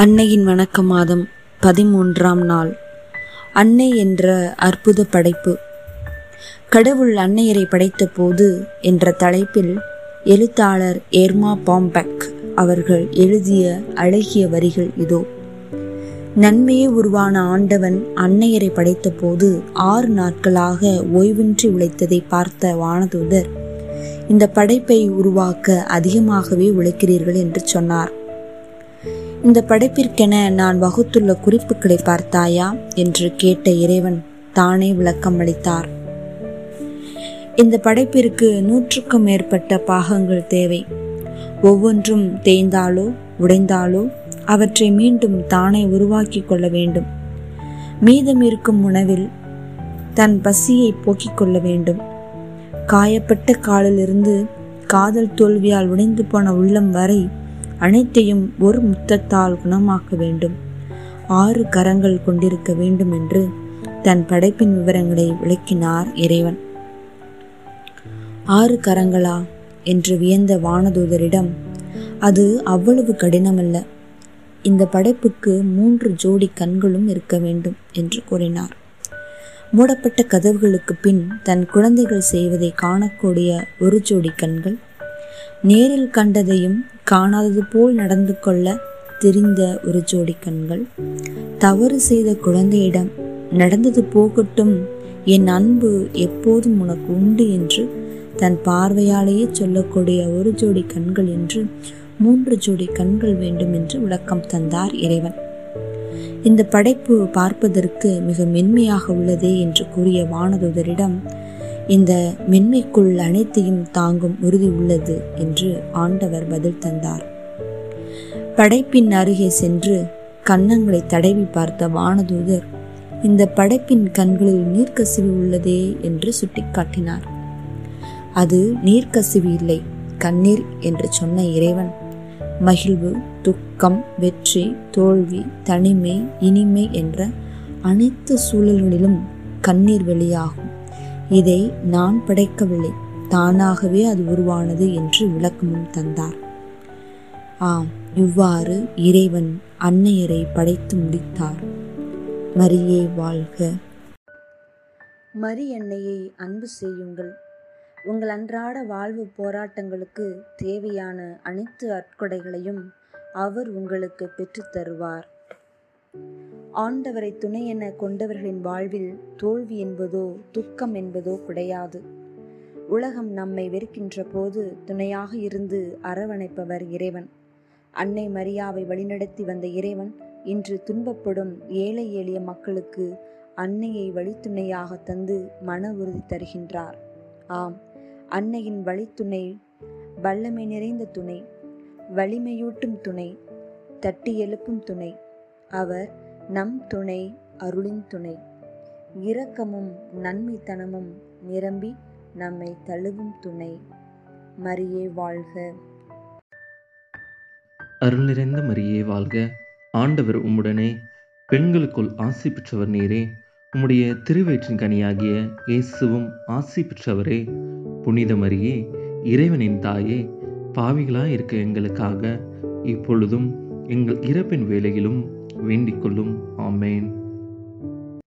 அன்னையின் வணக்க மாதம் பதிமூன்றாம் நாள். அன்னை என்ற அற்புத படைப்பு. கடவுள் அன்னையரை படைத்த போது என்ற தலைப்பில் எழுத்தாளர் ஏர்மா பாம்பெக் அவர்கள் எழுதிய அழகிய வரிகள் இதோ. நன்மையே உருவான ஆண்டவன் அன்னையரை படைத்த போது ஆறு நாட்களாக ஓய்வின்றி உழைத்ததை பார்த்த வானதூதர் இந்த படைப்பை உருவாக்க அதிகமாகவே உழைக்கிறீர்கள் என்று சொன்னார். இந்த படைப்பிற்கென நான் வகுத்துள்ள குறிப்புகளை பார்த்தாயா? என்று கேட்ட இறைவன் தானே விளக்கம் அளித்தார். இந்த படைப்பிற்கு நூற்றுக்கும் மேற்பட்ட பாகங்கள் தேவை. ஒவ்வொன்றும் தேய்ந்தாலோ உடைந்தாலோ அவற்றை மீண்டும் தானே உருவாக்கி கொள்ள வேண்டும். மீதம் இருக்கும் உணவில் தன் பசியை போக்கிக் கொள்ள வேண்டும். காயப்பட்ட காலிலிருந்து காதல் தோல்வியால் உடைந்து போன உள்ளம் வரை அனைத்தையும் ஒரு முத்தத்தால் குணமாக்க வேண்டும். ஆறு கரங்கள் கொண்டிருக்க வேண்டும் என்று தன் படைப்பின் விவரங்களை விளக்கினார் இறைவன். ஆறு கரங்களா? என்று வியந்த வானதூதரிடம் அது அவ்வளவு கடினமல்ல. இந்த படைப்புக்கு மூன்று ஜோடி கண்களும் இருக்க வேண்டும் என்று கூறினார். மூடப்பட்ட கதவுகளுக்கு பின் தன் குழந்தைகள் செய்வதை காணக்கூடிய ஒரு ஜோடி கண்கள் நேரில் கண்டதையும் காணாதது போல் நடந்து கொள்ள தெரிந்த ஒரு ஜோடி கண்கள். தவறு செய்த குழந்தையிடம் நடந்தது போகட்டும் என் அன்பு எப்போதும் உனக்கு உண்டு என்று தன் பார்வையாலேயே சொல்லக்கூடிய ஒரு ஜோடி கண்கள் என்று மூன்று ஜோடி கண்கள் வேண்டும் என்று விளக்கம் தந்தார் இறைவன். இந்த படைப்பு பார்ப்பதற்கு மிக மென்மையாக உள்ளதே என்று கூறிய வானதுதரிடம் இந்த மென்மைக்குள் அனைத்தையும் தாங்கும் உறுதி உள்ளது என்று ஆண்டவர் பதில் தந்தார். படைப்பின் அருகே சென்று கன்னங்களை தடவி பார்த்த வானதூதர் இந்த படைப்பின் கண்களில் நீர்க்கசிவு உள்ளதே என்று சுட்டிக்காட்டினார். அது நீர்க்கசிவு இல்லை கண்ணீர் என்று சொன்ன இறைவன். மகிழ்வு துக்கம் வெற்றி தோல்வி தனிமை இனிமை என்ற அனைத்து சூழல்களிலும் கண்ணீர் வெளியாகும். இதை நான் படைக்கவில்லை. தானாகவே அது உருவானது என்று விளக்கமும் தந்தார். ஆம் இவ்வாறு இறைவன் அன்னையரை படைத்து முடித்தார். மரியே வாழ்க. மரி அன்னையை அன்பு செய்யுங்கள். உங்கள் அன்றாட வாழ்வு போராட்டங்களுக்கு தேவையான அனைத்து அற்கொடைகளையும் அவர் உங்களுக்கு பெற்றுத் தருவார். ஆண்டவரை துணை என கொண்டவர்களின் வாழ்வில் தோல்வி என்பதோ துக்கம் என்பதோ கிடையாது. உலகம் நம்மை வெறுக்கின்ற போது துணையாக இருந்து அரவணைப்பவர் இறைவன். அன்னை மரியாவை வழிநடத்தி வந்த இறைவன் இன்று துன்பப்படும் ஏழை எளிய மக்களுக்கு அன்னையை வழித்துணையாக தந்து மன உறுதி தருகின்றார். ஆம் அன்னையின் வழித்துணை வல்லமை நிறைந்த துணை வலிமையூட்டும் துணை தட்டி எழுப்பும் துணை. அவர் நம் துணை அருளின் துணை. இரக்கமும் நன்மைத்தனமும் நிரம்பி நம்மை தழுவும் துணை. மரியே வாழ்க. அருள் நிறைந்த மரியே வாழ்க. ஆண்டவர் உம்முடனே பெண்களுக்குள் ஆசி பெற்றவர் நீரே. உம்முடைய திருவயிற்றின் கனியாகிய இயேசுவும் ஆசி பெற்றவரே. புனித மரியே இறைவனின் தாயே பாவிகளாக இருக்க எங்களுக்காக இப்பொழுதும் எங்கள் இறப்பின் வேலையிலும் வேண்டிக் கொள்ளும். ஆமேன்.